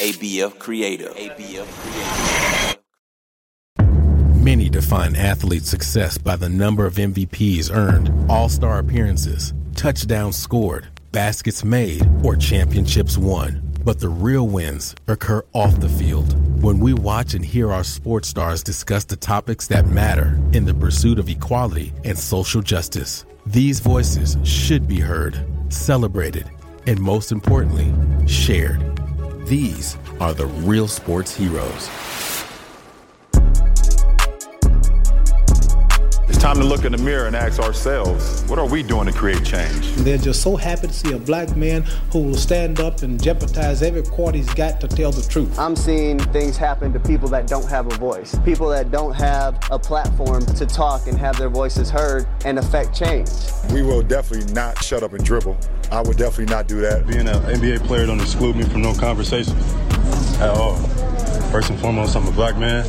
ABF Creative. ABF Creative. Many define athlete success by the number of MVPs earned, all star appearances, touchdowns scored, baskets made, or championships won. But the real wins occur off the field when we watch and hear our sports stars discuss the topics that matter in the pursuit of equality and social justice. These voices should be heard, celebrated, and most importantly, shared. These are the real sports heroes. Time to look in the mirror and ask ourselves, what are we doing to create change? They're just so happy to see a black man who will stand up and jeopardize every court he's got to tell the truth. I'm seeing things happen to people that don't have a voice, people that don't have a platform to talk and have their voices heard and affect change. We will definitely not shut up and dribble. I would definitely not do that. Being an NBA player don't exclude me from no conversation at all. First and foremost, I'm a black man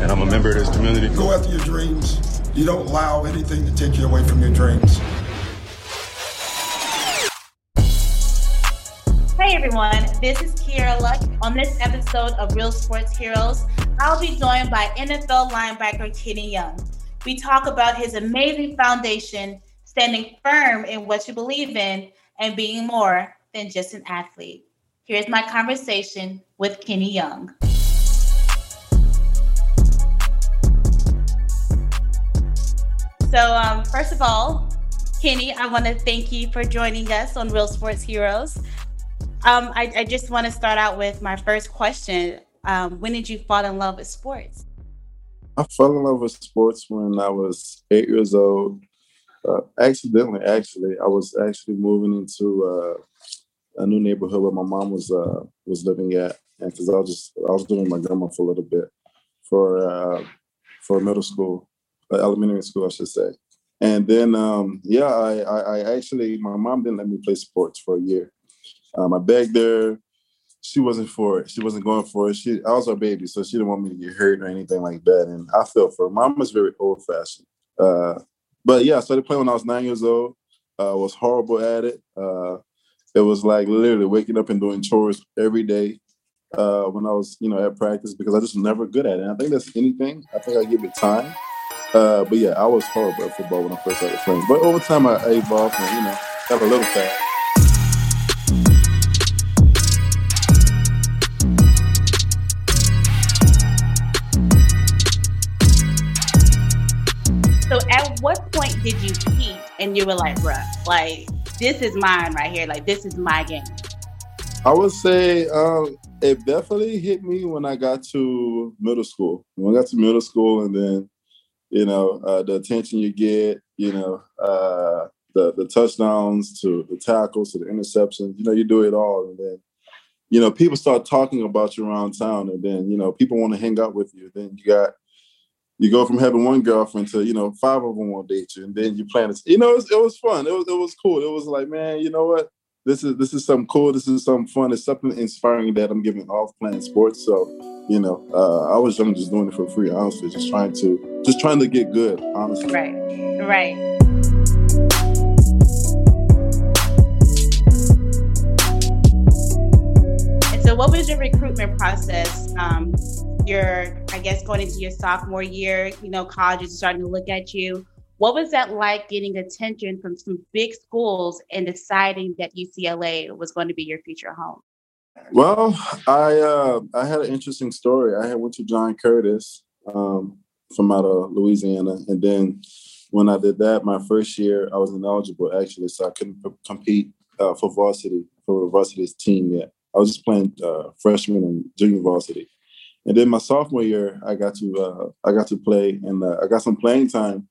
and I'm a member of this community. Go after your dreams. You don't allow anything to take you away from your dreams. Hey everyone, this is Kiera Luck. On this episode of Real Sports Heroes, I'll be joined by NFL linebacker Kenny Young. We talk about his amazing foundation, standing firm in what you believe in, and being more than just an athlete. Here's my conversation with Kenny Young. So, um, first of all, Kenny, I want to thank you for joining us on Real Sports Heroes. Um, I, I, just want to start out with my first question. Um, when did you fall in love with sports? I fell in love with sports when I was eight years old. Uh, accidentally, actually, I was actually moving into uh, a new neighborhood where my mom was uh, was living at, and because I was just I was doing my grandma for a little bit for uh, for middle school, uh, elementary school, I should say. And then, um, yeah, I, I, I, actually, my mom didn't let me play sports for a year. Um, I begged her. She wasn't for it. She wasn't going for it. She, I was her baby, so she didn't want me to get hurt or anything like that. And I felt for her. Mom was very old fashioned. Uh, but yeah, I started playing when I was nine years old. Uh, I was horrible at it. Uh, it was like literally waking up and doing chores every day uh, when I was, you know, at practice because I just never good at it. And I think that's anything. I think I give it time. Uh, but yeah, I was horrible at football when I first started playing. But over time, I, evolved and you know got a little fast. So, at what point did you peak and you were like, "Bruh, like this is mine right here. Like this is my game." I would say um, it definitely hit me when I got to middle school. When I got to middle school, and then you know, uh, the attention you get, you know, uh, the the touchdowns to the tackles to the interceptions, you know, you do it all, and then, you know, people start talking about you around town, and then you know, people want to hang out with you. Then you got you go from having one girlfriend to you know five of them to date you, and then you plan it. You know, it was, it was fun. It was it was cool. It was like, man, you know what? This is this is something cool. This is something fun. It's something inspiring that I'm giving off playing sports. So you know, uh, I was young, just doing it for free, honestly, just trying to, just trying to get good, honestly. Right, right. And so, what was your recruitment process? Um, your, I guess, going into your sophomore year, you know, colleges starting to look at you. What was that like getting attention from some big schools and deciding that UCLA was going to be your future home? Well, I uh, I had an interesting story. I had went to John Curtis um, from out of Louisiana, and then when I did that, my first year I was ineligible actually, so I couldn't p- compete uh, for varsity for varsity's team yet. I was just playing uh, freshman and junior varsity, and then my sophomore year I got to uh, I got to play and uh, I got some playing time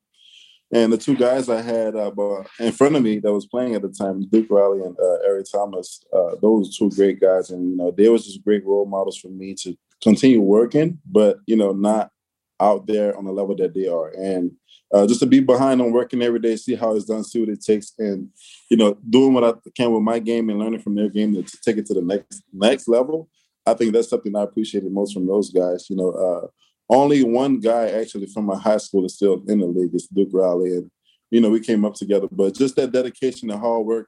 and the two guys I had uh, in front of me that was playing at the time, Duke Riley and uh, Eric Thomas, uh, those two great guys, and you know they was just great role models for me to continue working, but you know not out there on the level that they are, and uh, just to be behind on working every day, see how it's done, see what it takes, and you know doing what I can with my game and learning from their game to, take it to the next next level. I think that's something I appreciated most from those guys. You know, uh, only one guy actually from my high school is still in the league. It's Duke Riley, and you know we came up together. But just that dedication, the hard work,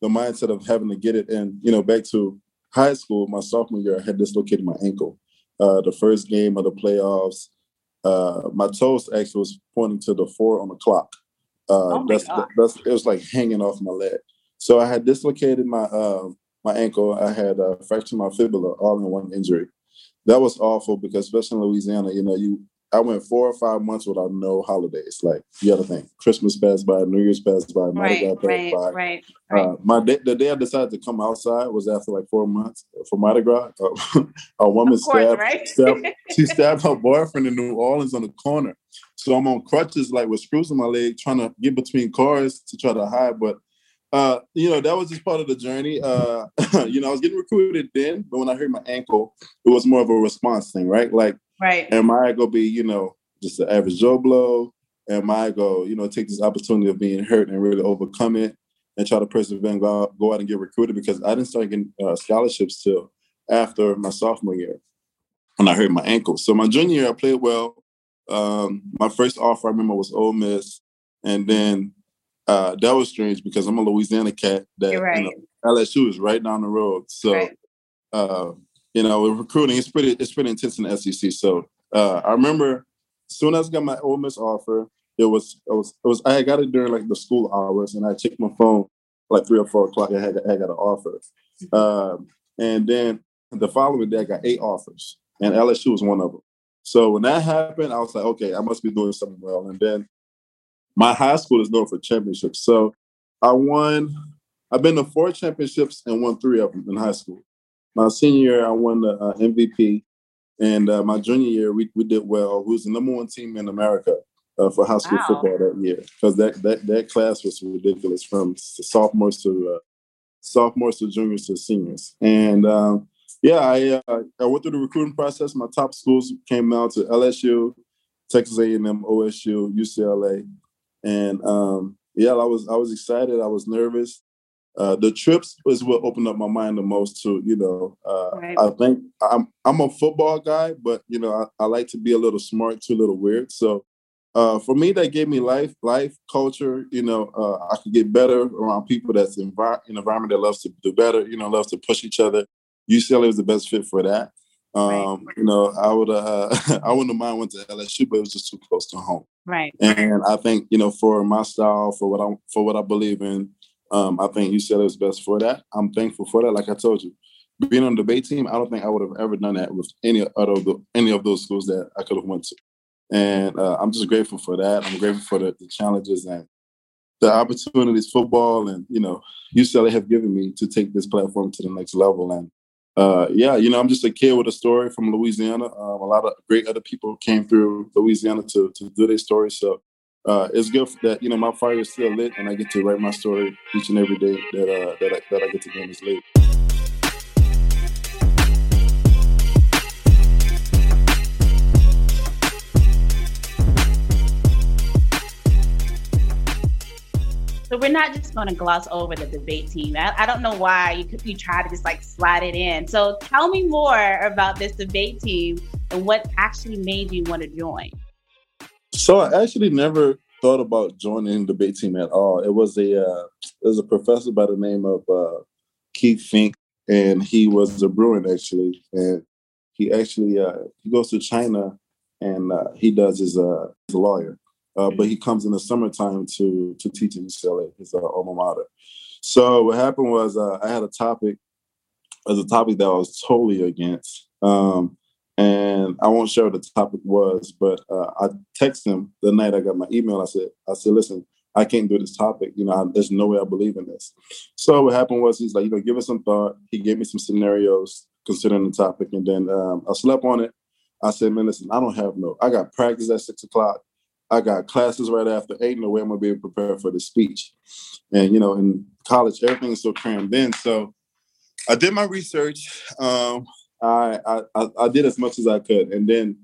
the mindset of having to get it, and you know back to high school, my sophomore year, I had dislocated my ankle. Uh, the first game of the playoffs, uh, my toes actually was pointing to the four on the clock. Uh, Oh my that's, God. that's it was like hanging off my leg. So I had dislocated my uh, my ankle. I had uh, fractured my fibula all in one injury. That was awful because especially in Louisiana, you know, you I went four or five months without no holidays. Like you got to think, Christmas passed by, New Year's passed by, Mardi Gras Right, passed by. right, right. Uh, my day, the day I decided to come outside was after like four months for Mardi Gras. Uh, a woman course, stabbed, right? stabbed, she stabbed her boyfriend in New Orleans on the corner. So I'm on crutches, like with screws in my leg, trying to get between cars to try to hide. But uh, you know, that was just part of the journey. Uh, you know, I was getting recruited then, but when I hurt my ankle, it was more of a response thing, right? Like, Right. am I gonna be, you know, just an average Joe blow? Am I go, you know, take this opportunity of being hurt and really overcome it and try to persevere and go out, go out and get recruited? Because I didn't start getting uh, scholarships till after my sophomore year when I hurt my ankle. So my junior year, I played well. Um, my first offer I remember was Ole Miss, and then uh, that was strange because I'm a Louisiana cat. That right. you know, LSU is right down the road. So Right. uh, you know, recruiting, it's pretty it's pretty intense in the SEC. So uh, I remember as soon as I got my Ole Miss offer, it was it was it was I got it during like the school hours, and I checked my phone like three or four o'clock. I had I got an offer, um, and then the following day I got eight offers, and LSU was one of them. So when that happened, I was like, okay, I must be doing something well. And then my high school is known for championships, so I won. I've been to four championships and won three of them in high school. My senior year, I won the uh, MVP, and uh, my junior year, we, we did well. We was the number one team in America uh, for high school Wow. football that year because that, that that class was ridiculous from sophomores to uh, sophomores to juniors to seniors. And um, yeah, I uh, I went through the recruiting process. My top schools came out to LSU, Texas A&M, OSU, UCLA, and um, yeah, I was I was excited. I was nervous. Uh, the trips was what opened up my mind the most to you know uh, Right. I think I'm I'm a football guy, but you know I, I like to be a little smart too, a little weird. So uh, for me, that gave me life, life, culture. You know, uh, I could get better around people that's envi- an environment that loves to do better. You know, loves to push each other. UCLA was the best fit for that. Um, You know, I would uh, I wouldn't have mind went to LSU, but it was just too close to home. Right. And I think you know, for my style, for what I for what I believe in, um, I think UCLA is best for that. I'm thankful for that. Like I told you, being on the debate team, I don't think I would have ever done that with any other of the, any of those schools that I could have went to. And uh, I'm just grateful for that. I'm grateful for the, the challenges and the opportunities football and you know UCLA have given me to take this platform to the next level. And uh, yeah, you know, I'm just a kid with a story from Louisiana. Um, a lot of great other people came through Louisiana to to do their story. So uh, it's good that you know my fire is still lit, and I get to write my story each and every day that uh, that I, that I get to be in this league. So we're not just going to gloss over the debate team. I, I don't know why you could- you try to just like slide it in. So tell me more about this debate team and what actually made you want to join. So I actually never thought about joining the debate team at all. It was a uh, it was a professor by the name of uh, Keith Fink, and he was a Bruin actually, and he actually uh, he goes to China and uh, he does his uh, he's a lawyer, uh, but he comes in the summertime to to teach at UCLA, his uh, alma mater. So what happened was uh, I had a topic as a topic that I was totally against. Um, and I won't share what the topic was, but uh, I texted him the night I got my email. I said, I said, listen, I can't do this topic. You know, I, there's no way I believe in this. So what happened was he's like, you know, give us some thought. He gave me some scenarios considering the topic, and then um, I slept on it. I said, man, listen, I don't have no. I got practice at six o'clock. I got classes right after eight. No way I'm gonna be able to prepare for the speech. And you know, in college, everything is so crammed in. So I did my research. Um, I, I I did as much as I could, and then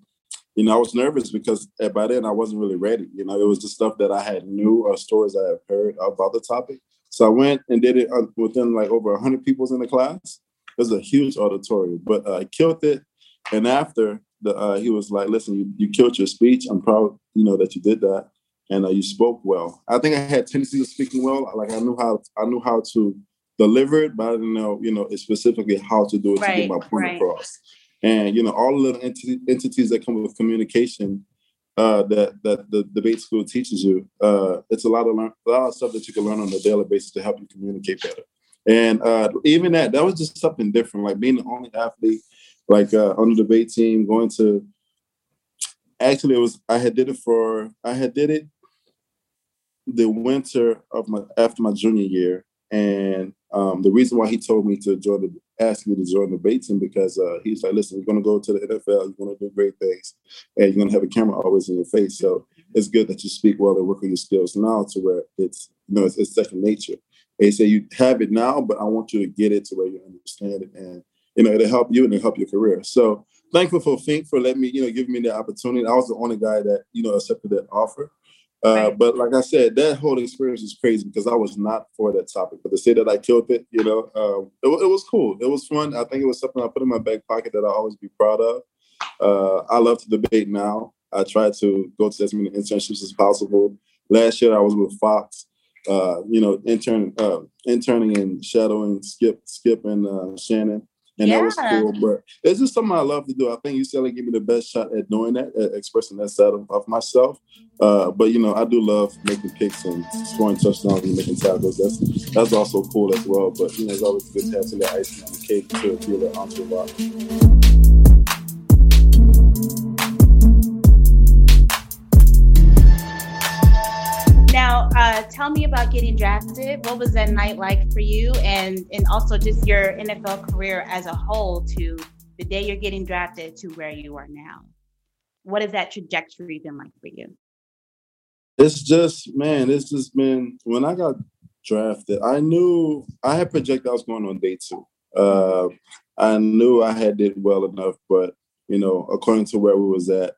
you know I was nervous because by then I wasn't really ready. You know, it was the stuff that I had knew or stories I had heard about the topic. So I went and did it uh, within like over hundred people in the class. It was a huge auditorium, but uh, I killed it. And after the, uh, he was like, "Listen, you, you killed your speech. I'm proud, you know, that you did that, and uh, you spoke well. I think I had tendencies of speaking well. Like I knew how I knew how to deliver it, but I didn't know, you know, specifically how to do it right, to get my point right. across. And you know, all the little ent- entities that come with communication uh, that that the debate school teaches you, uh, it's a lot of learn, a lot of stuff that you can learn on a daily basis to help you communicate better. And uh, even that, that was just something different. Like being the only athlete, like uh, on the debate team, going to. Actually, it was I had did it for I had did it the winter of my after my junior year, and um, the reason why he told me to join the asked me to join the debate team because uh, he's like, listen, you're going to go to the NFL, you're going to do great things, and you're going to have a camera always in your face. So it's good that you speak well and work on your skills now to where it's you know it's, it's second nature. They say you have it now, but I want you to get it to where you understand it, and you know it'll help you and it'll help your career. So thankful for Fink for letting me, you know, giving me the opportunity. I was the only guy that you know accepted that offer. Uh, right. But like I said, that whole experience is crazy because I was not for that topic. But to say that I killed it, you know, um, it, it, was cool. It was fun. I think it was something I put in my back pocket that I'll always be proud of. Uh, I love to debate now. I try to go to as many internships as possible. Last year I was with Fox, uh, you know, intern, uh, interning and shadowing Skip, Skip and uh, Shannon and yeah. that was cool. But it's just something I love to do. I think UCLA gave me the best shot at doing that, at expressing that side of, of myself. Uh, but you know, I do love making picks and scoring touchdowns and making tackles. That's that's also cool as well. But you know, it's always good to have some of that icing on the cake to feel that entourage. Tell me about getting drafted. What was that night like for you, and and also just your NFL career as a whole to the day you're getting drafted to where you are now. What has that trajectory been like for you? It's just man, it's just been when I got drafted. I knew I had projected I was going on day two. Uh, I knew I had did well enough, but you know, according to where we was at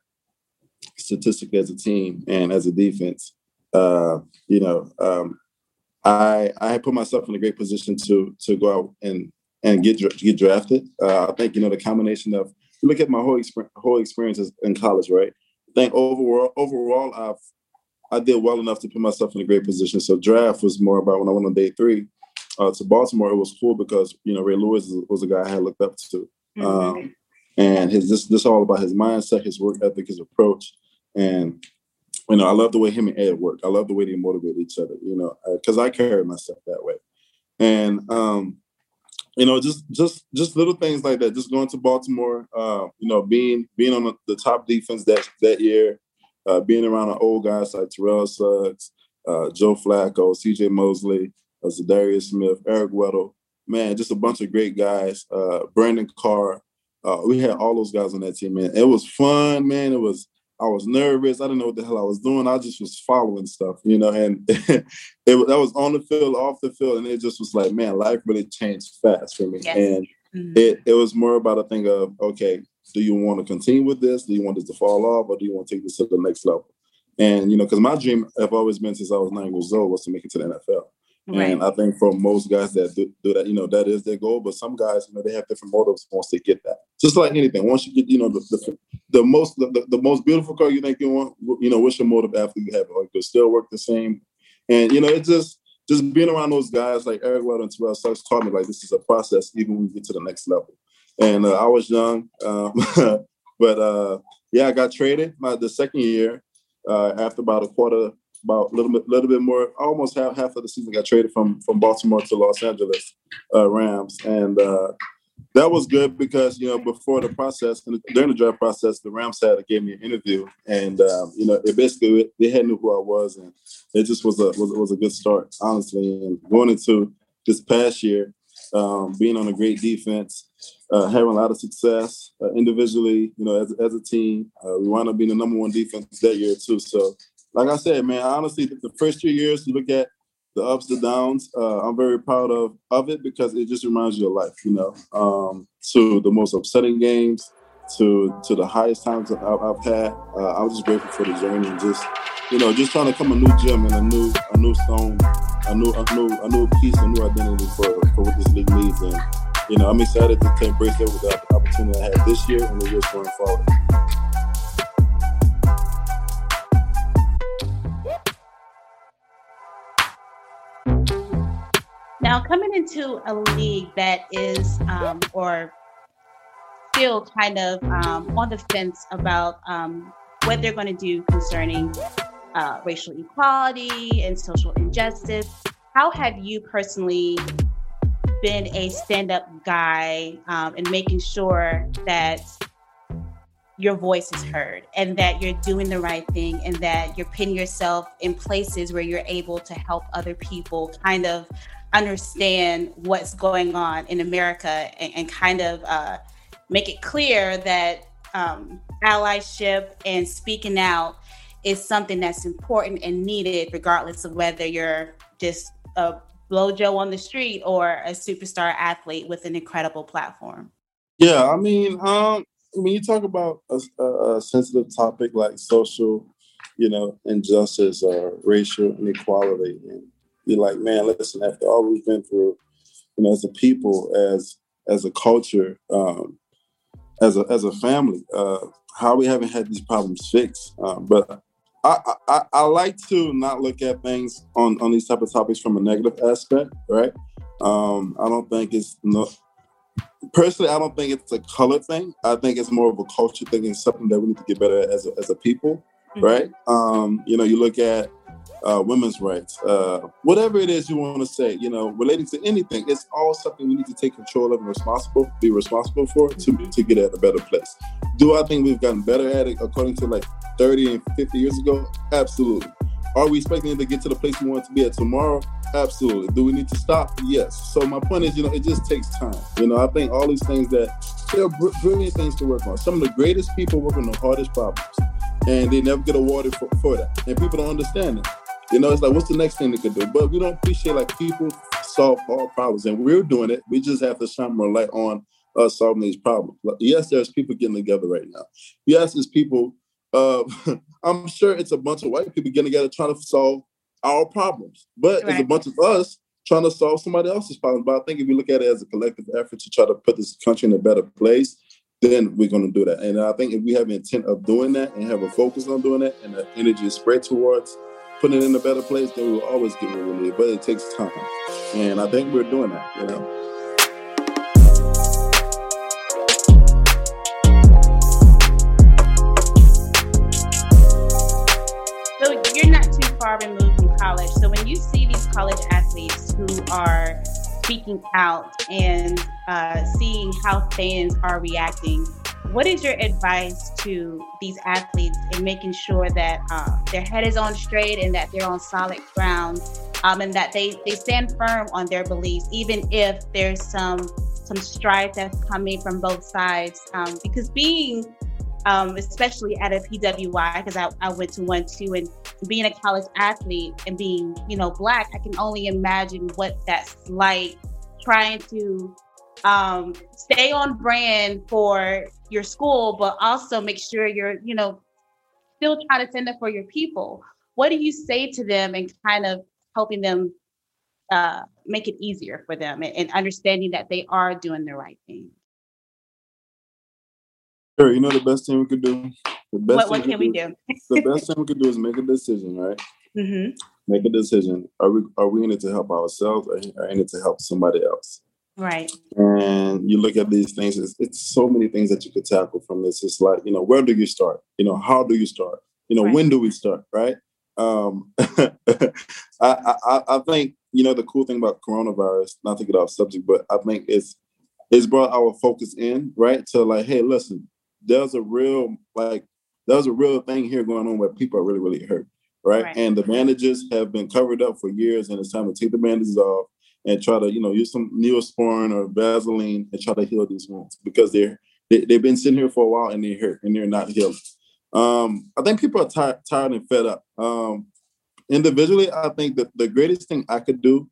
statistically as a team and as a defense, uh, you know, um, I I put myself in a great position to to go out and and get get drafted. Uh, I think you know the combination of you look at my whole experience, whole experiences in college, right? I think overall overall I've I did well enough to put myself in a great position. So draft was more about when I went on day three uh, to Baltimore. It was cool because you know Ray Lewis was a guy I had looked up to, mm-hmm. um, and his this this all about his mindset, his work ethic, his approach, and you know, I love the way him and Ed work. I love the way they motivate each other, you know, because uh, I carry myself that way. And, um, you know, just just just little things like that. Just going to Baltimore, uh, you know, being being on the, top defense that that year, uh, being around the old guys like Terrell Suggs, uh, Joe Flacco, C.J. Mosley, uh, Za'Darius Smith, Eric Weddle, man, just a bunch of great guys. Uh, Brandon Carr, uh, we had all those guys on that team, man. It was fun, man. It was I was nervous. I didn't know what the hell I was doing. I just was following stuff, you know, and it, that was on the field, off the field, and it just was like, man, life really changed fast for me. Yes. And mm-hmm. it, it was more about a thing of, okay, do you want to continue with this? Do you want this to fall off, or do you want to take this to the next level? And you know, because my dream have always been since I was nine years old was to make it to the NFL. Right. And I think for most guys that do, do, that, you know, that is their goal. But some guys, you know, they have different motives once they get that. Just like anything, once you get, you know, the the, the most the, the, most beautiful car you think you want, you know, what's your motive after you have it? Like, it still work the same. And you know, it just just being around those guys like Eric and Terrell Suggs taught me like this is a process, even when we get to the next level. And uh, I was young, um, but uh, yeah, I got traded my the second year uh, after about a quarter about a little bit, little bit more, almost half half of the season got traded from from Baltimore to Los Angeles uh, Rams, and uh, that was good because you know before the process and during the draft process, the Rams had gave me an interview, and um, you know it basically they had knew who I was, and it just was a was, was a good start, honestly. And going into this past year, um, being on a great defense, uh, having a lot of success uh, individually, you know, as, as a team. Uh, we wound up being the number one defense that year too. So like I said, man, honestly, the first three years, you look at the ups, and downs. Uh, I'm very proud of of it because it just reminds you of life. You know, um, to the most upsetting games, to to the highest times I've, I've had. Uh, I'm just grateful for the journey and just you know just trying to come a new gym and a new a new stone, a new a new a new piece, a new identity for for what this league needs. And you know, I'm excited to embrace it with the opportunity I had this year and the years going forward. Now, coming into a league that is, um, or still kind of um, on the fence about um, what they're going to do concerning uh, racial equality and social injustice, how have you personally been a stand up guy um, and making sure that your voice is heard and that you're doing the right thing and that you're putting yourself in places where you're able to help other people kind of understand what's going on in America and, and kind of uh, make it clear that um, allyship and speaking out is something that's important and needed, regardless of whether you're just a blojo on the street or a superstar athlete with an incredible platform. Yeah, I mean, um, when you talk about a, a, sensitive topic like social, you know, injustice or racial inequality, and you're like, man, listen, after all we've been through, you know, as a people, as as a culture, um, as a as a family, uh, how we haven't had these problems fixed. Um, but I, I, I like to not look at things on on these type of topics from a negative aspect, right? Um, I don't think it's no. Personally, I don't think it's a color thing. I think it's more of a culture thing and something that we need to get better at as a, as a people, mm-hmm. right? Um, you know, you look at uh, women's rights, uh, whatever it is you want to say, you know, relating to anything, it's all something we need to take control of and responsible, be responsible for to, to get at a better place. Do I think we've gotten better at it according to like 30 and 50 years ago? Absolutely. Are we expecting to get to the place we want to be at tomorrow? Absolutely. Do we need to stop? Yes. So my point is, you know, it just takes time. You know, I think all these things that they're br- brilliant things to work on. Some of the greatest people work on the hardest problems, and they never get awarded for, for that. And people don't understand it. You know, it's like, what's the next thing they could do? But we don't appreciate like people solve all problems, and we're doing it. We just have to shine more light on us solving these problems. Yes, there's people getting together right now. Yes, there's people. Uh, I'm sure it's a bunch of white people getting together trying to solve our problems, but right. it's a bunch of us trying to solve somebody else's problems. But I think if we look at it as a collective effort to try to put this country in a better place, then we're going to do that. And I think if we have intent of doing that and have a focus on doing that, and the energy is spread towards putting it in a better place, then we will always get where we need. But it takes time. And I think we're doing that, you know. So you're not too far removed from college. So when you see these college athletes who are speaking out and uh, seeing how fans are reacting, what is your advice to these athletes in making sure that uh, their head is on straight and that they're on solid ground um, and that they, they stand firm on their beliefs, even if there's some some strife that's coming from both sides? Um, because being um, especially at a PWI, because I, I went to one too, and being a college athlete and being, you know, black, I can only imagine what that's like trying to um, stay on brand for your school, but also make sure you're, you know, still trying to send it for your people. What do you say to them and kind of helping them uh, make it easier for them and, and understanding that they are doing the right thing? Sure, you know the best thing we could do. The best what, what can we do? the best thing we could do is make a decision, right? Mm-hmm. Make a decision. Are we are we in it to help ourselves or are in it to help somebody else? Right. And you look at these things, it's, it's, so many things that you could tackle from this. It's like, you know, where do you start? You know, how do you start? You know, right. when do we start? Right. Um, I, I, I think, you know, the cool thing about coronavirus, not to get off subject, but I think it's, it's brought our focus in, right? To like, hey, listen, there's a real, like, there's a real thing here going on where people are really, really hurt. Right? right. And the bandages have been covered up for years, and it's time to take the bandages off and try to, you know, use some Neosporin or Vaseline and try to heal these wounds because they're they, they have been sitting here for a while and they're hurt and they're not healing. Um, I think people are tired, tired and fed up. Um, individually, I think that the greatest thing I could do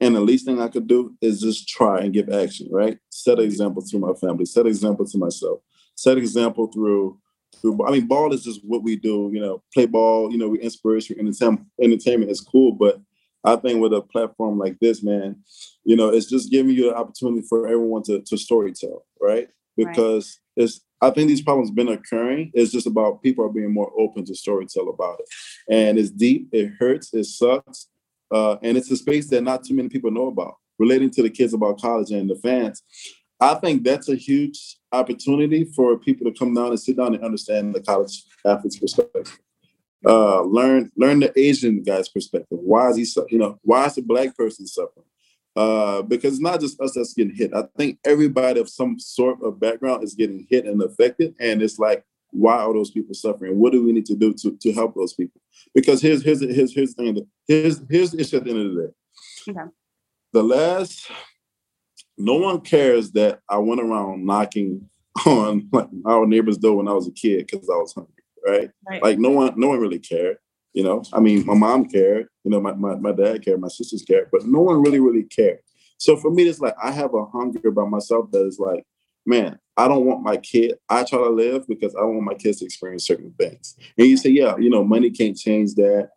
and the least thing I could do is just try and give action, right? Set an example to my family, set an example to myself, set an example through through I mean, ball is just what we do, you know, play ball, you know, we inspiration, entertainment, entertainment is cool, but I think with a platform like this, man, you know, it's just giving you the opportunity for everyone to to story tell, right? Because right. it's I think these problems been occurring. It's just about people are being more open to storytell about it. And it's deep, it hurts, it sucks. Uh, and it's a space that not too many people know about. relating to the kids about college and the fans. I think that's a huge opportunity for people to come down and sit down and understand the college athlete's perspective. Uh, learn learn the Asian guy's perspective. Why is he, you know, why is the black person suffering? Uh, because it's not just us that's getting hit. I think everybody of some sort of background is getting hit and affected, and it's like, why are those people suffering? What do we need to do to, to help those people? Because here's here's here's here's the thing. Here's here's the issue at the end of the day. Okay. The last, no one cares that I went around knocking on like our neighbor's door when I was a kid because I was hungry, right? right? Like no one, no one really cared. You know, I mean, my mom cared. You know, my, my, my dad cared. My sisters cared, but no one really really cared. So for me, it's like I have a hunger by myself that is like, man, I don't want my kid. I try to live because I want my kids to experience certain things. And you say, yeah, you know, money can't change that.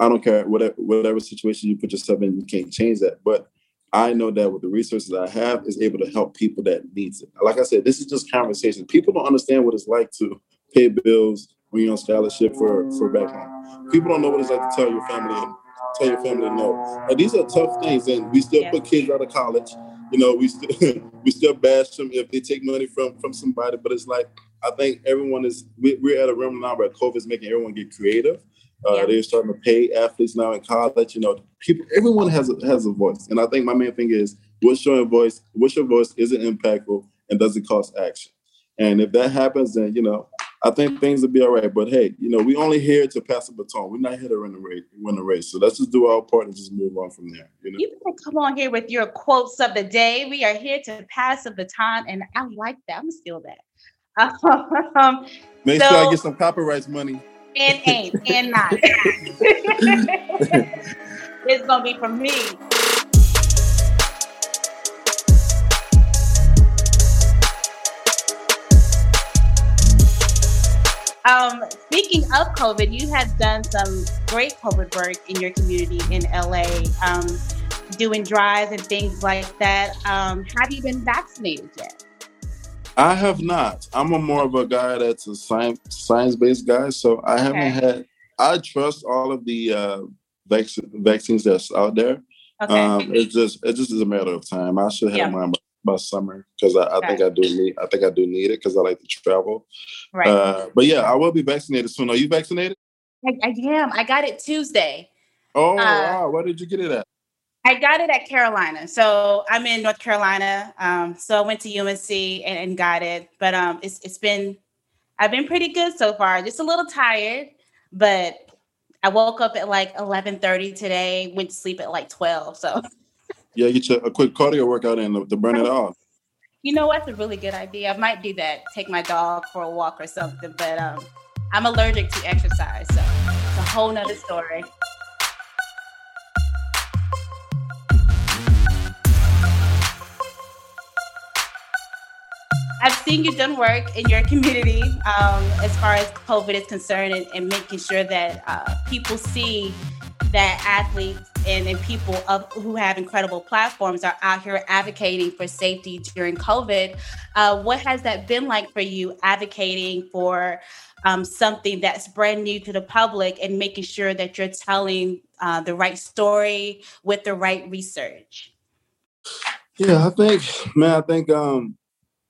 I don't care whatever whatever situation you put yourself in, you can't change that. But I know that with the resources I have is able to help people that needs it. Like I said, this is just conversation. People don't understand what it's like to pay bills when you're on scholarship for for back home. People don't know what it's like to tell your family and tell your family no. These are tough things, and we still yeah. put kids out of college. You know, we still we still bash them if they take money from from somebody. But it's like I think everyone is we, are at a realm now where COVID is making everyone get creative. Uh, yeah. They're starting to pay athletes now in college. You know, people, everyone has a, has a voice, and I think my main thing is what's your voice? What's your voice? Is it impactful, and does it cost action? And if that happens, then you know, I think things will be all right. But hey, you know, we only here to pass the baton. We're not here to win the race. Win the race. So let's just do our part and just move on from there. You know, you can come on here with your quotes of the day. We are here to pass the baton, and I like that. I'm still that. Um, Make so, sure I get some copyrights money and ain't and not. it's gonna be for me. Um, speaking of COVID, you have done some great COVID work in your community in LA, um, doing drives and things like that. Um, have you been vaccinated yet? I have not. I'm a more of a guy that's a science science based guy, so I haven't had. I trust all of the uh, vac- vaccines that's out there. Okay. Um, it just it just is a matter of time. I should have yeah. mine by, by summer because I, I think I do need I think I do need it because I like to travel. Right. Uh, but yeah, I will be vaccinated soon. Are you vaccinated? I, I am. I got it Tuesday. Oh uh, wow! Where did you get it at? I got it at Carolina. So I'm in North Carolina. Um, so I went to UNC and, and got it. But um, it's it's been I've been pretty good so far. Just a little tired, but I woke up at like 11:30 today. Went to sleep at like 12. So yeah, get you a quick cardio workout in to, to burn it off. You know what's a really good idea? I might do that. Take my dog for a walk or something. But um, I'm allergic to exercise, so it's a whole nother story. I've seen you done work in your community um, as far as COVID is concerned and, and making sure that uh, people see that athletes and, and people of, who have incredible platforms are out here advocating for safety during COVID. Uh, what has that been like for you advocating for um, something that's brand new to the public and making sure that you're telling uh, the right story with the right research? Yeah, I think, man, I think um,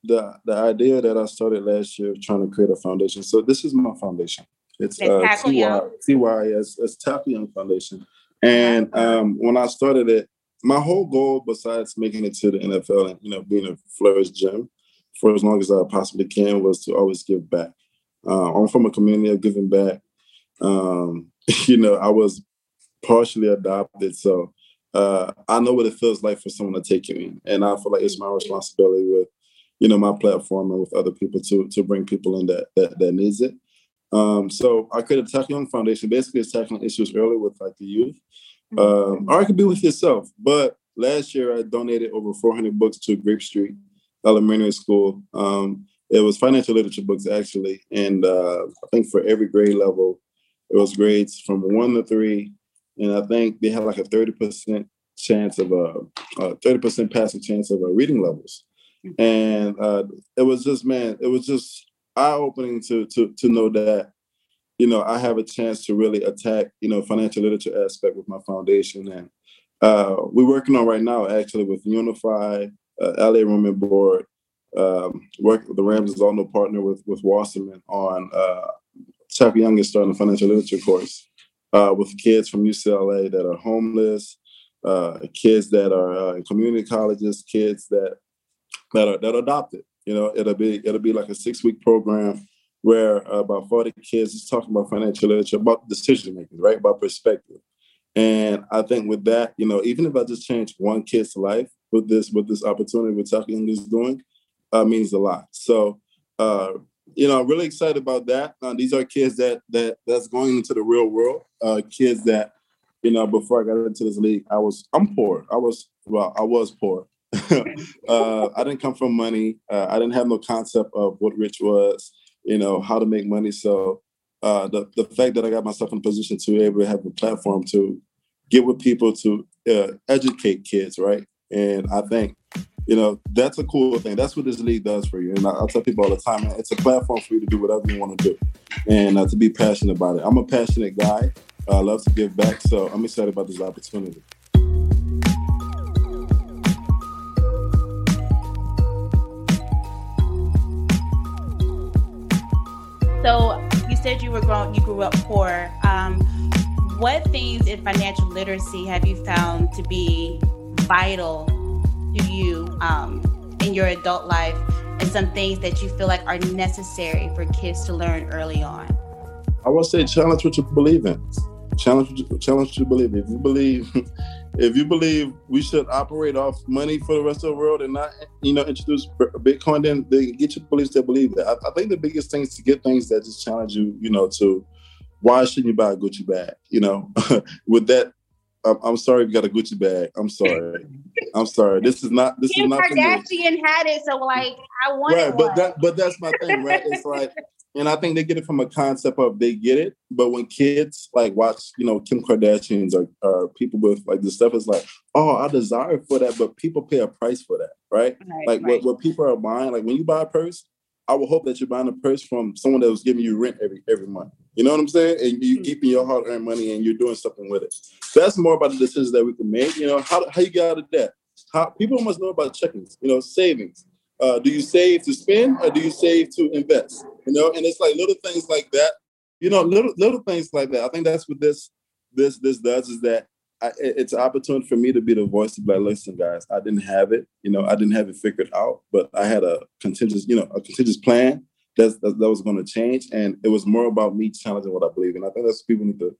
the the idea that I started last year trying to create a foundation. So this is my foundation. It's uh, TY, TYS, it's Tackle Young Foundation. And um, when I started it, my whole goal, besides making it to the NFL and you know being a Flourish Gym for as long as I possibly can, was to always give back. Uh, I'm from a community of giving back. Um, you know, I was partially adopted, so uh, I know what it feels like for someone to take you in, and I feel like it's my responsibility with you know my platform and with other people to to bring people in that that, that needs it. Um, so I created a Tackle Young Foundation. Basically, it's tackling issues early with like the youth, um, or it could be with yourself. But last year, I donated over 400 books to Grape Street Elementary School. Um, it was financial literature books actually, and uh, I think for every grade level, it was grades from one to three, and I think they had like a 30 percent chance of a, a 30 percent passing chance of a reading levels and uh, it was just man, it was just eye opening to to to know that you know I have a chance to really attack you know financial literature aspect with my foundation and uh, we're working on right now actually with Unify, uh, LA Roman Board. Um, work the Rams is also partner with with Wasserman on uh, Chuck Young is starting a financial literature course uh, with kids from UCLA that are homeless, uh, kids that are uh, in community colleges, kids that that are that are adopted. You know, it'll be it'll be like a six week program where uh, about forty kids is talking about financial literature, about decision making, right, about perspective. And I think with that, you know, even if I just change one kid's life with this with this opportunity with Young is doing, uh, means a lot. So, uh, you know, I'm really excited about that. Uh, these are kids that that that's going into the real world. Uh, kids that, you know, before I got into this league, I was I'm poor. I was well, I was poor. uh, I didn't come from money. Uh, I didn't have no concept of what rich was. You know how to make money. So uh, the the fact that I got myself in a position to be able to have a platform to get with people to uh, educate kids, right? And I think you know, that's a cool thing. That's what this league does for you. And I, I tell people all the time, it's a platform for you to do whatever you want to do and uh, to be passionate about it. I'm a passionate guy. I love to give back. So I'm excited about this opportunity. So you said you were grown, you grew up poor. Um, what things in financial literacy have you found to be vital to you um, in your adult life and some things that you feel like are necessary for kids to learn early on? I would say challenge what you believe in. Challenge, challenge you believe. If you believe, if you believe we should operate off money for the rest of the world and not, you know, introduce Bitcoin, then, then get your beliefs to believe that. I, I think the biggest thing is to get things that just challenge you, you know, to why shouldn't you buy a Gucci bag? You know, with that I'm, I'm sorry you got a Gucci bag. I'm sorry. I'm sorry. This is not. This Kim is not. Kardashian had it, so like I wanted right, but that, but that's my thing, right? It's like, and I think they get it from a concept of they get it, but when kids like watch, you know, Kim Kardashians or, or people with like the stuff is like, oh, I desire for that, but people pay a price for that, right? right like right. What, what people are buying, like when you buy a purse, I would hope that you're buying a purse from someone that was giving you rent every every month. You know what I'm saying? And you mm-hmm. keeping your hard earned money and you're doing something with it. That's more about the decisions that we can make. You know, how, how you get out of debt. How people must know about checkings, you know, savings. Uh, do you save to spend or do you save to invest? You know, and it's like little things like that. You know, little little things like that. I think that's what this this this does is that I, it's an opportunity for me to be the voice to be like, listen, guys, I didn't have it. You know, I didn't have it figured out, but I had a contingent, you know, a contingent plan that, that, was going to change. And it was more about me challenging what I believe in. I think that's what people need to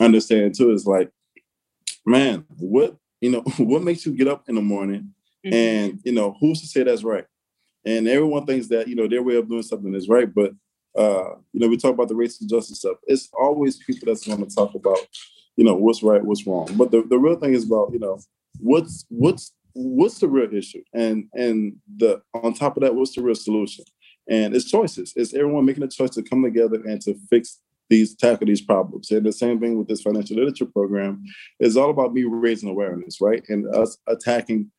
understand too is like, man, what, you know, what makes you get up in the morning? Mm-hmm. And, you know, who's to say that's right? And everyone thinks that, you know, their way of doing something is right. But, uh, you know, we talk about the racial justice stuff. It's always people that's going to talk about, you know, what's right, what's wrong. But the, the real thing is about, you know, what's, what's, what's the real issue? And, and the, on top of that, what's the real solution? And it's choices. It's everyone making a choice to come together and to fix these tackle these problems. And the same thing with this financial literature program is all about me raising awareness, right? And us attacking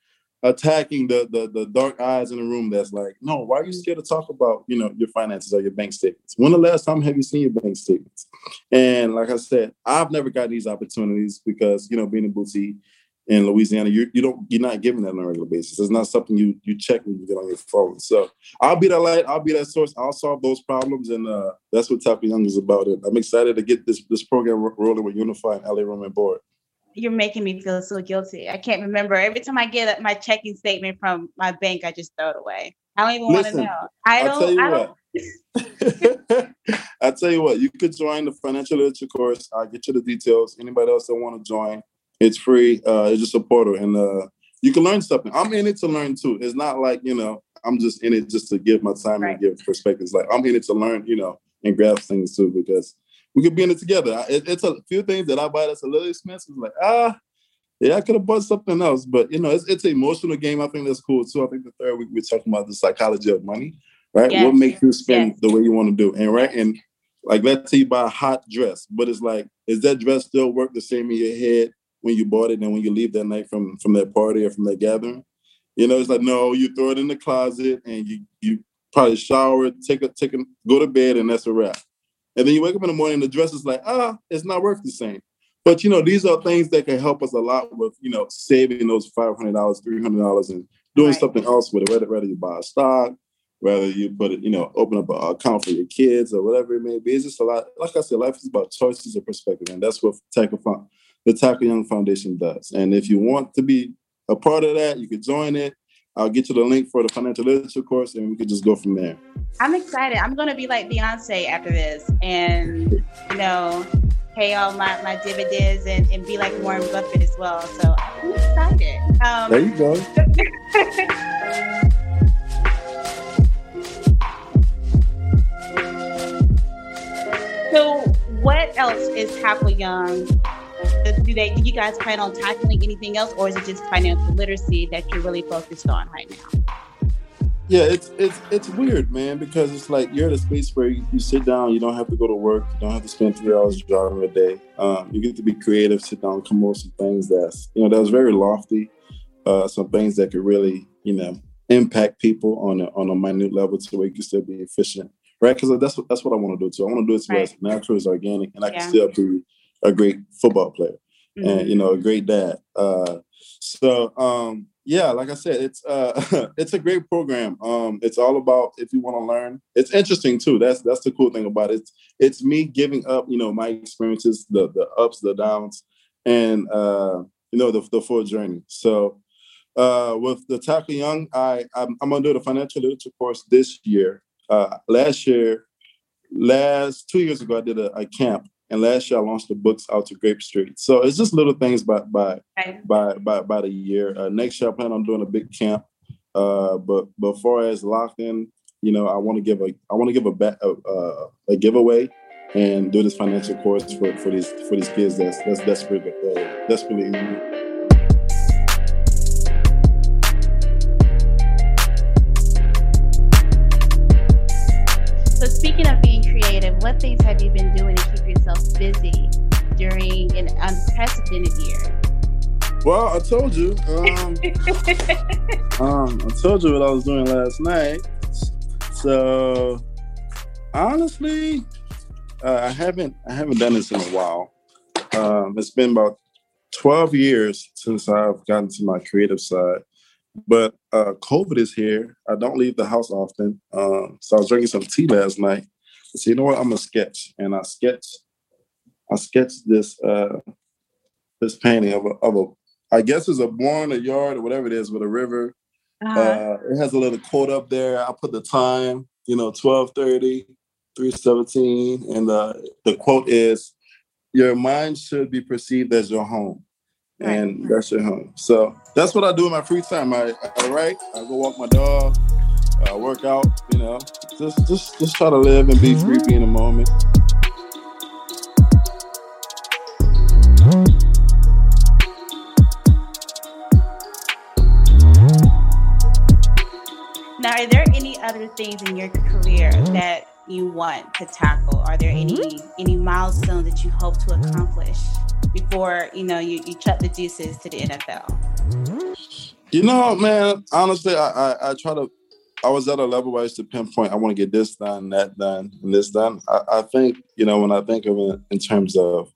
attacking the, the the dark eyes in the room that's like, no, why are you scared to talk about, you know, your finances or your bank statements? When the last time have you seen your bank statements? And like I said, I've never got these opportunities because, you know, being a boutique in Louisiana, you you don't you're not given that on a regular basis. It's not something you you check when you get on your phone. So I'll be that light, I'll be that source, I'll solve those problems, and uh, that's what Tackle Young is about. It. I'm excited to get this this program rolling with Unify and LA Roman Board. You're making me feel so guilty. I can't remember every time I get my checking statement from my bank, I just throw it away. I don't even want to know. I don't. I'll tell you I what. I tell you what, you could join the financial literature course. I'll get you the details. Anybody else that want to join, it's free. Uh, it's just a portal, and uh, you can learn something. I'm in it to learn too. It's not like you know I'm just in it just to give my time right. and give perspectives. Like I'm in it to learn, you know, and grasp things too because we could be in it together. It, it's a few things that I buy that's a little expensive. Like ah, yeah, I could have bought something else, but you know, it's it's an emotional game. I think that's cool too. I think the third week we're talking about the psychology of money, right? Yes. What makes you spend yes. the way you want to do, and right and like let's say you buy a hot dress, but it's like, is that dress still work the same in your head when you bought it and when you leave that night from from that party or from that gathering. You know, it's like no, you throw it in the closet and you you probably shower, take a take a go to bed, and that's a wrap. And then you wake up in the morning, the dress is like, ah, it's not worth the same. but you know, these are things that can help us a lot with you know saving those five hundred dollars, three hundred dollars, and doing right. something else with it. Whether whether you buy a stock, whether you put it, you know, open up an account for your kids or whatever it may be. It's just a lot. Like I said, life is about choices and perspective, and that's what Tackle the Tackle Young Foundation does. And if you want to be a part of that, you can join it. I'll get you the link for the financial literature course, and we can just go from there. I'm excited. I'm going to be like Beyonce after this, and you know, pay all my, my dividends and, and be like Warren Buffett as well. So I'm excited. Um, there you go. so, what else is Tackle Young? Do they? Do you guys plan on tackling anything else, or is it just financial literacy that you're really focused on right now? yeah, it's it's it's weird, man, because it's like you're at a space where you, you, sit down, you don't have to go to work, you don't have to spend three hours driving a day. Um, you get to be creative, sit down, come up with some things that's you know that was very lofty, uh, some things that could really you know impact people on a on a minute level to where you can still be efficient, right? Because that's what that's what I want to do too. I want to do it to right. as natural as organic, and I yeah. can still be a great football player mm-hmm. and you know a great dad. Uh, so um, yeah, like I said, it's uh it's a great program. Um it's all about if you want to learn. It's interesting too. That's that's the cool thing about it. It's, it's me giving up, you know, my experiences, the the ups, the downs, and uh, you know, the the full journey. So uh with the Tackle Young, I I'm, I'm gonna do the financial literature course this year. Uh last year, last two years ago, I did a, a camp and last year I launched the books out to Grape Street. So it's just little things by by by, by by the year. Uh, next year I plan on doing a big camp. Uh, but but far as locked in, you know, I want to give a I want to give a, ba- a, a, a giveaway and do this financial course for, for these for these kids that's that's desperate uh, desperately unprecedented year? Well, I told you. Um, um, I told you what I was doing last night. So honestly, uh, I haven't I haven't done this in a while. Um, it's been about twelve years since I've gotten to my creative side. But uh, COVID is here. I don't leave the house often. Um, so I was drinking some tea last night. So you know what? I'm gonna sketch, and I sketched. I sketched this uh, this painting of a, of a I guess it's a barn, a yard, or whatever it is, with a river. Uh-huh. Uh, it has a little quote up there. I put the time, you know, 1230, 317. And uh, the quote is, your mind should be perceived as your home and that's your home. So that's what I do in my free time. I, I write, I go walk my dog, I work out, you know, just just just try to live and be free, be in the moment. Now, are there any other things in your career mm-hmm. that you want to tackle? Are there any mm-hmm. any milestones that you hope to accomplish? before you know you, you chuck the deuces to the NFL? Mm-hmm. You know, man, honestly, I, I, I try to. I was at a level where I used to pinpoint. I want to get this done, that done, and this done. I, I think you know when I think of it in terms of,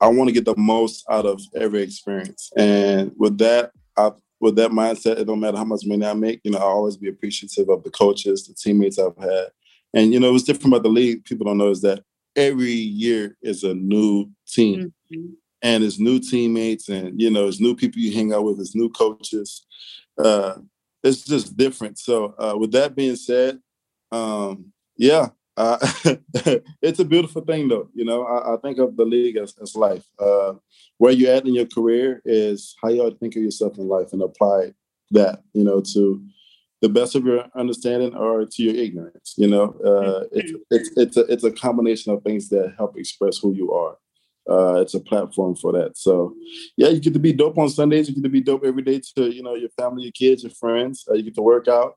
I want to get the most out of every experience, and with that, I with that mindset, it don't matter how much money I make. You know, I always be appreciative of the coaches, the teammates I've had, and you know, what's different about the league. People don't know is that every year is a new team. Mm-hmm and it's new teammates and you know his new people you hang out with his new coaches uh it's just different so uh with that being said um yeah uh, it's a beautiful thing though you know I, I think of the league as, as life uh where you're at in your career is how you ought to think of yourself in life and apply that you know to the best of your understanding or to your ignorance you know uh it's it's it's a, it's a combination of things that help express who you are uh, it's a platform for that. So, yeah, you get to be dope on Sundays. You get to be dope every day to you know your family, your kids, your friends. Uh, you get to work out.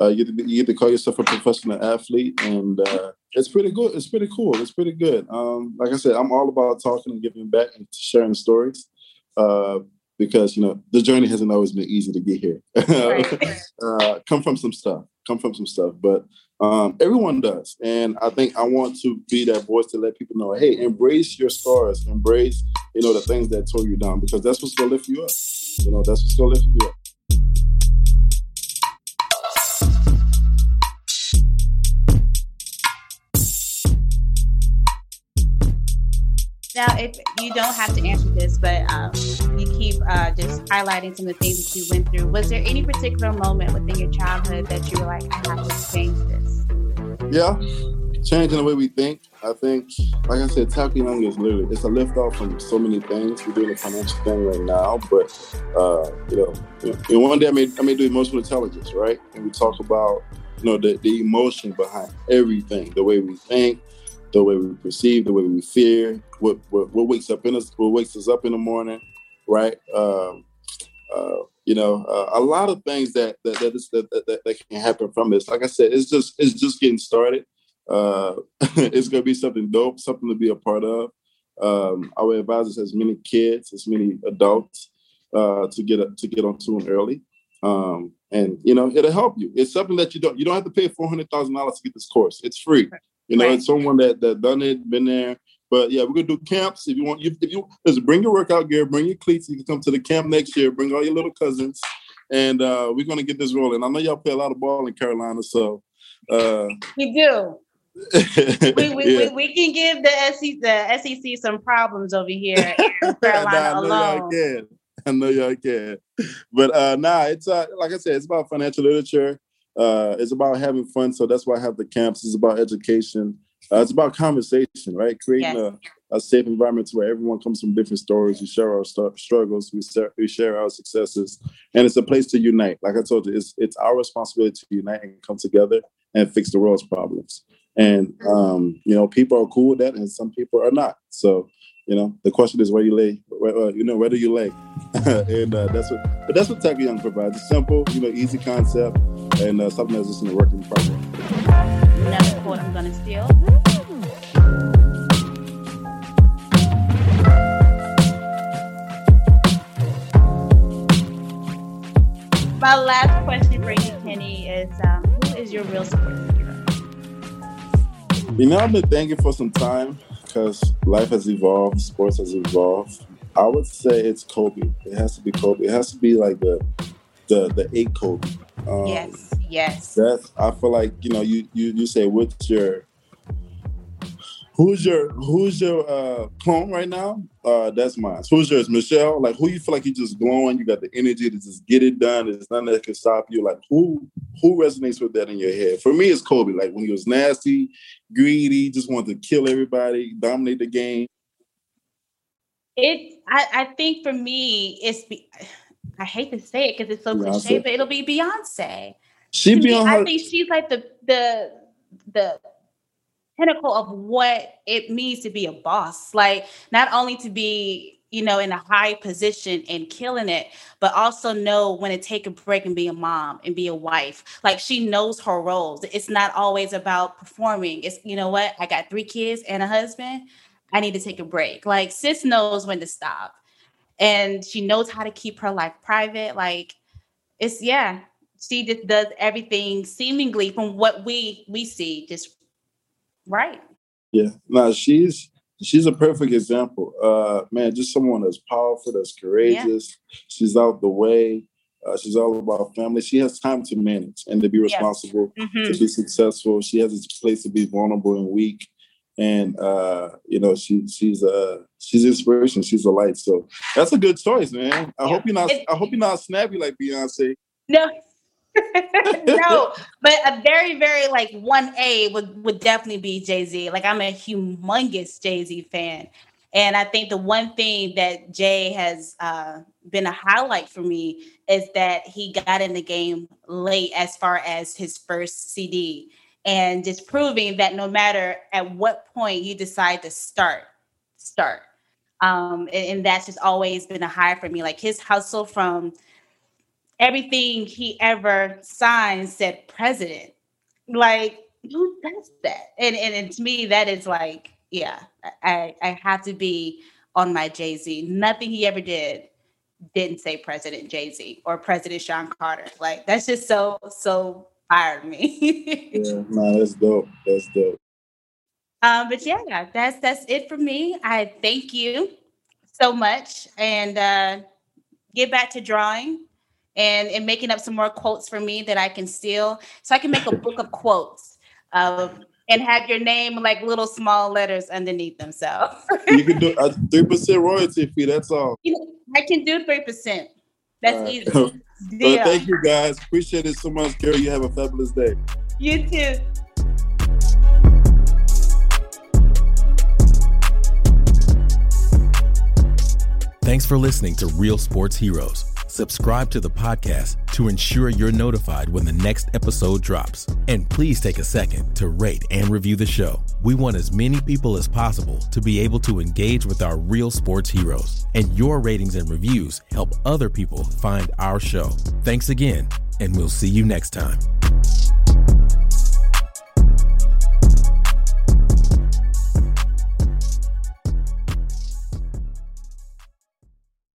Uh, you get to you get to call yourself a professional athlete, and uh, it's pretty good. It's pretty cool. It's pretty good. Um, like I said, I'm all about talking and giving back and sharing stories. Uh, because you know the journey hasn't always been easy to get here. Right. uh, come from some stuff, come from some stuff, but um, everyone does, and I think I want to be that voice to let people know, hey, embrace your scars, embrace you know, the things that tore you down because that's what's gonna lift you up. You know, that's what's gonna lift you up. Now, if you don't have to answer this, but um, you keep uh, just highlighting some of the things that you went through, was there any particular moment within your childhood that you were like, I have to change this? Yeah, changing the way we think. I think, like I said, Tackle Young is literally it's a lift off from so many things. We're doing a financial thing right now, but uh, you know, and one day I may I may do emotional intelligence, right? And we talk about you know the, the emotion behind everything, the way we think, the way we perceive, the way we fear, what what, what wakes up in us, what wakes us up in the morning, right? Um, uh, you know, uh, a lot of things that that that, is, that that, that can happen from this. Like I said, it's just it's just getting started. Uh, it's gonna be something dope, something to be a part of. Um, our advisors as many kids, as many adults uh, to get a, to get on tune early. Um, and you know it'll help you. It's something that you don't you don't have to pay four hundred thousand dollars to get this course. It's free. You know, right. it's someone that that done it, been there. But yeah, we're gonna do camps. If you want, if you just bring your workout gear, bring your cleats. You can come to the camp next year. Bring all your little cousins, and uh, we're gonna get this rolling. I know y'all play a lot of ball in Carolina, so uh, we do. we, we, yeah. we, we, can give the SEC, the SEC some problems over here in Carolina nah, alone. Y'all can. I know y'all can. But uh, nah, it's uh, like I said, it's about financial literature. Uh, it's about having fun. So that's why I have the camps. It's about education. Uh, it's about conversation, right? Creating yes. a, a safe environment where everyone comes from different stories. We share our st- struggles. We share, we share our successes, and it's a place to unite. Like I told you, it's it's our responsibility to unite and come together and fix the world's problems. And um, you know, people are cool with that, and some people are not. So you know, the question is where you lay, where, uh, you know, where do you lay? and uh, that's what, but that's what Tackle Young provides. It's simple, you know, easy concept, and uh, something that's just in a working progress. I'm gonna steal. My last question for you, Kenny, is um, who is your real sports hero? You know, I've been thinking for some time because life has evolved, sports has evolved. I would say it's Kobe. It has to be Kobe. It has to be like the the the eight Kobe. Um, yes, yes. That's I feel like you know you you you say what's your who's your who's your uh clone right now? Uh that's mine. Who's yours, Michelle? Like who you feel like you just glowing, you got the energy to just get it done. There's nothing that can stop you. Like who who resonates with that in your head? For me, it's Kobe. Like when he was nasty, greedy, just wanted to kill everybody, dominate the game. It I, I think for me, it's be, I hate to say it because it's so Beyonce. cliche, but it'll be Beyonce. She be on her- I think she's like the the the pinnacle of what it means to be a boss. Like not only to be, you know, in a high position and killing it, but also know when to take a break and be a mom and be a wife. Like she knows her roles. It's not always about performing. It's you know what? I got three kids and a husband. I need to take a break. Like sis knows when to stop. And she knows how to keep her life private. Like it's yeah, she just does everything seemingly from what we we see just Right. Yeah. No, she's she's a perfect example. Uh man, just someone that's powerful, that's courageous. Yeah. She's out the way. Uh, she's all about family. She has time to manage and to be responsible, yes. mm-hmm. to be successful. She has a place to be vulnerable and weak. And uh, you know, she she's uh she's inspiration. She's a light. So that's a good choice, man. I yeah. hope you're not I hope you're not snappy like Beyonce. No, no, but a very, very like one A would would definitely be Jay Z. Like I'm a humongous Jay Z fan, and I think the one thing that Jay has uh, been a highlight for me is that he got in the game late as far as his first CD, and just proving that no matter at what point you decide to start, start. Um, and, and that's just always been a high for me. Like his hustle from everything he ever signed said president. Like, who does that? And, and, and to me, that is like, yeah, I, I have to be on my Jay Z. Nothing he ever did didn't say President Jay Z or President Shawn Carter. Like, that's just so, so fired me. yeah, no, that's dope. That's dope. Um, but yeah, that's that's it for me. I thank you so much and uh, get back to drawing and, and making up some more quotes for me that I can steal. So I can make a book of quotes Um, and have your name like little small letters underneath them. So you can do a three percent royalty fee. That's all. You know, I can do three percent. That's right. easy. well, thank you guys. Appreciate it so much, Carol. You have a fabulous day. You too. Thanks for listening to Real Sports Heroes. Subscribe to the podcast to ensure you're notified when the next episode drops. And please take a second to rate and review the show. We want as many people as possible to be able to engage with our real sports heroes. And your ratings and reviews help other people find our show. Thanks again, and we'll see you next time.